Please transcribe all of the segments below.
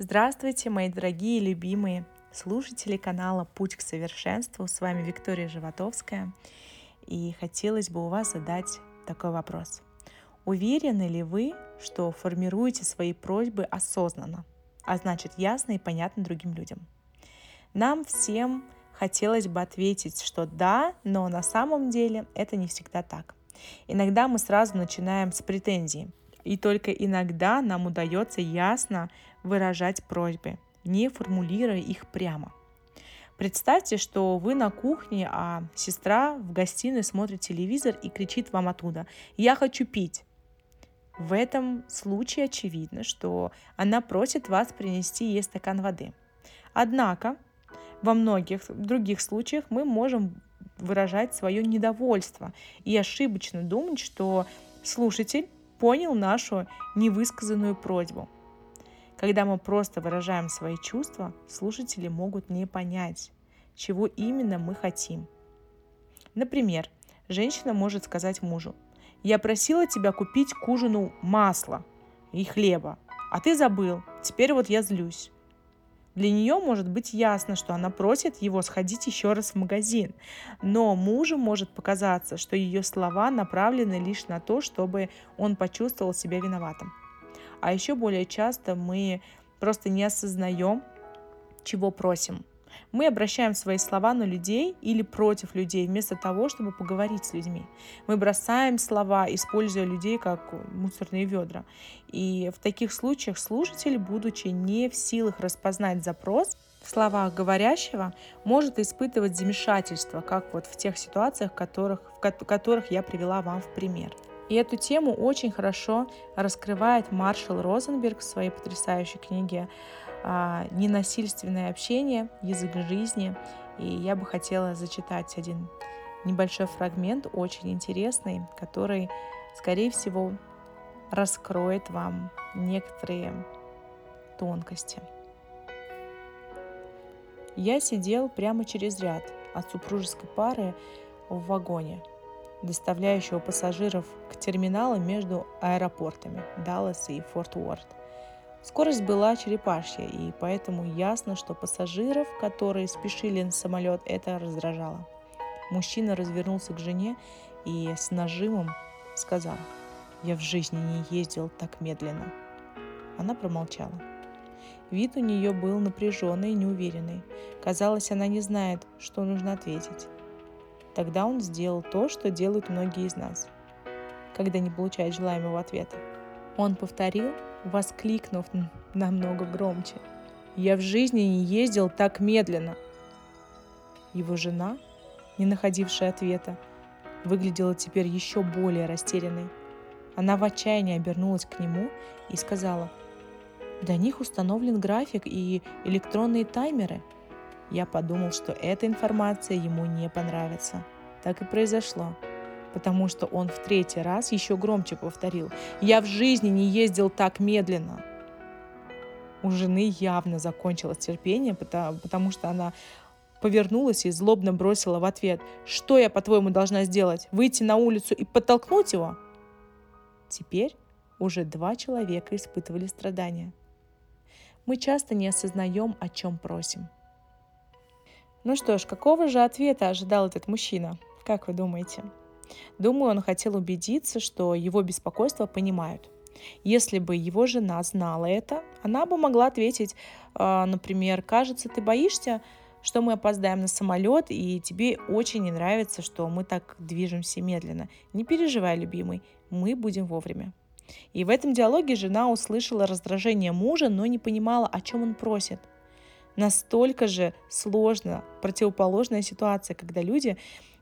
Здравствуйте, мои дорогие любимые слушатели канала «Путь к совершенству». С вами Виктория Животовская. И хотелось бы у вас задать такой вопрос. Уверены ли вы, что формируете свои просьбы осознанно, а значит ясно и понятно другим людям? Нам всем хотелось бы ответить, что да, но на самом деле это не всегда так. Иногда мы сразу начинаем с претензий, и только иногда нам удается ясно выражать просьбы, не формулируя их прямо. Представьте, что вы на кухне, а сестра в гостиной смотрит телевизор и кричит вам оттуда «Я хочу пить». В этом случае очевидно, что она просит вас принести ей стакан воды. Однако во многих других случаях мы можем выражать свое недовольство и ошибочно думать, что слушатель понял нашу невысказанную просьбу. Когда мы просто выражаем свои чувства, слушатели могут не понять, чего именно мы хотим. Например, женщина может сказать мужу, «Я просила тебя купить к ужину масло и хлеба, а ты забыл, теперь вот я злюсь». Для нее может быть ясно, что она просит его сходить еще раз в магазин, но мужу может показаться, что ее слова направлены лишь на то, чтобы он почувствовал себя виноватым. А еще более часто мы просто не осознаем, чего просим. Мы обращаем свои слова на людей или против людей, вместо того, чтобы поговорить с людьми. Мы бросаем слова, используя людей как мусорные ведра. И в таких случаях слушатель, будучи не в силах распознать запрос, в словах говорящего может испытывать замешательство, как вот в тех ситуациях, которых, в которых я привела вам в пример. И эту тему очень хорошо раскрывает Маршал Розенберг в своей потрясающей книге ненасильственное общение, язык жизни. И я бы хотела зачитать один небольшой фрагмент, очень интересный, который, скорее всего, раскроет вам некоторые тонкости. Я сидел прямо через ряд от супружеской пары в вагоне, доставляющего пассажиров к терминалам между аэропортами Даллас и Форт Уорд. Скорость была черепашья, и поэтому ясно, что пассажиров, которые спешили на самолет, это раздражало. Мужчина развернулся к жене и с нажимом сказал, «Я в жизни не ездил так медленно». Она промолчала. Вид у нее был напряженный и неуверенный. Казалось, она не знает, что нужно ответить. Тогда он сделал то, что делают многие из нас, когда не получают желаемого ответа. Он повторил воскликнув намного громче. «Я в жизни не ездил так медленно!» Его жена, не находившая ответа, выглядела теперь еще более растерянной. Она в отчаянии обернулась к нему и сказала, «Для них установлен график и электронные таймеры». Я подумал, что эта информация ему не понравится. Так и произошло потому что он в третий раз еще громче повторил «Я в жизни не ездил так медленно». У жены явно закончилось терпение, потому, потому что она повернулась и злобно бросила в ответ «Что я, по-твоему, должна сделать? Выйти на улицу и подтолкнуть его?» Теперь уже два человека испытывали страдания. Мы часто не осознаем, о чем просим. Ну что ж, какого же ответа ожидал этот мужчина? Как вы думаете? Думаю, он хотел убедиться, что его беспокойство понимают. Если бы его жена знала это, она бы могла ответить, э, например, «Кажется, ты боишься, что мы опоздаем на самолет, и тебе очень не нравится, что мы так движемся медленно. Не переживай, любимый, мы будем вовремя». И в этом диалоге жена услышала раздражение мужа, но не понимала, о чем он просит. Настолько же сложно противоположная ситуация, когда люди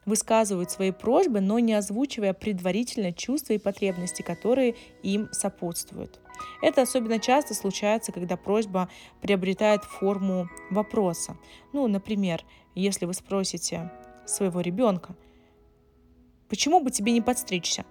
высказывают свои просьбы, но не озвучивая предварительно чувства и потребности, которые им сопутствуют. Это особенно часто случается, когда просьба приобретает форму вопроса. Ну, например, если вы спросите своего ребенка, почему бы тебе не подстричься?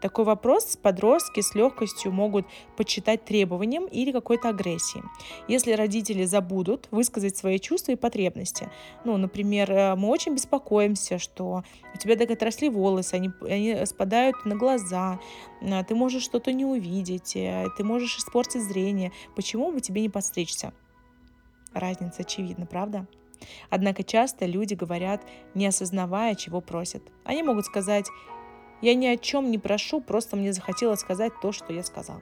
Такой вопрос подростки с легкостью могут почитать требованием или какой-то агрессией. Если родители забудут высказать свои чувства и потребности, ну, например, э, мы очень беспокоимся, что у тебя так отросли волосы, они, они спадают на глаза, э, ты можешь что-то не увидеть, э, ты можешь испортить зрение, почему бы тебе не подстричься? Разница очевидна, правда? Однако часто люди говорят, не осознавая, чего просят. Они могут сказать я ни о чем не прошу, просто мне захотелось сказать то, что я сказал.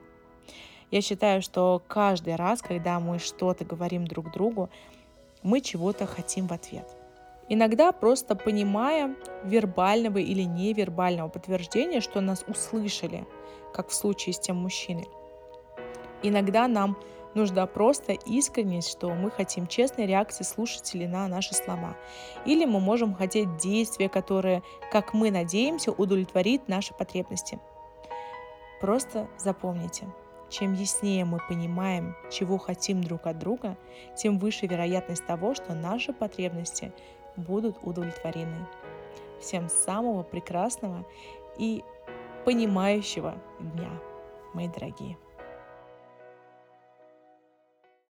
Я считаю, что каждый раз, когда мы что-то говорим друг другу, мы чего-то хотим в ответ. Иногда просто понимая вербального или невербального подтверждения, что нас услышали, как в случае с тем мужчиной. Иногда нам Нужна просто искренность, что мы хотим честной реакции слушателей на наши слова. Или мы можем хотеть действия, которые, как мы надеемся, удовлетворит наши потребности. Просто запомните, чем яснее мы понимаем, чего хотим друг от друга, тем выше вероятность того, что наши потребности будут удовлетворены. Всем самого прекрасного и понимающего дня, мои дорогие.